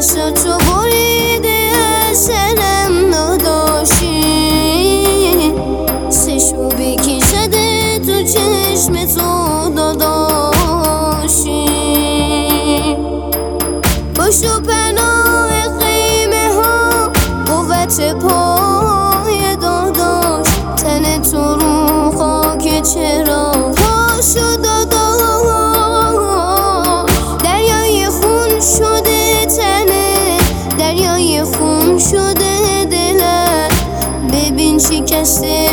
شو تو بریده از شلم نداشی سشو بکشده تو چشم تو داداشی. باشو suggested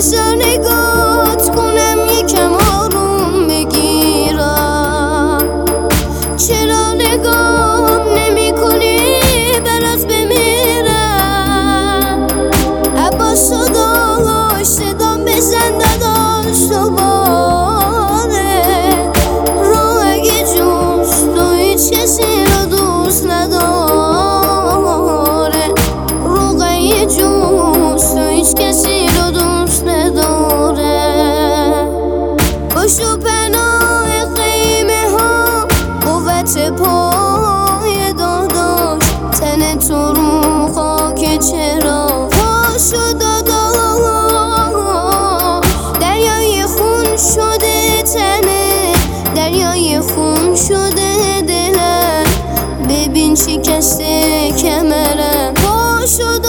It's only good. شکسته کمرم پا شد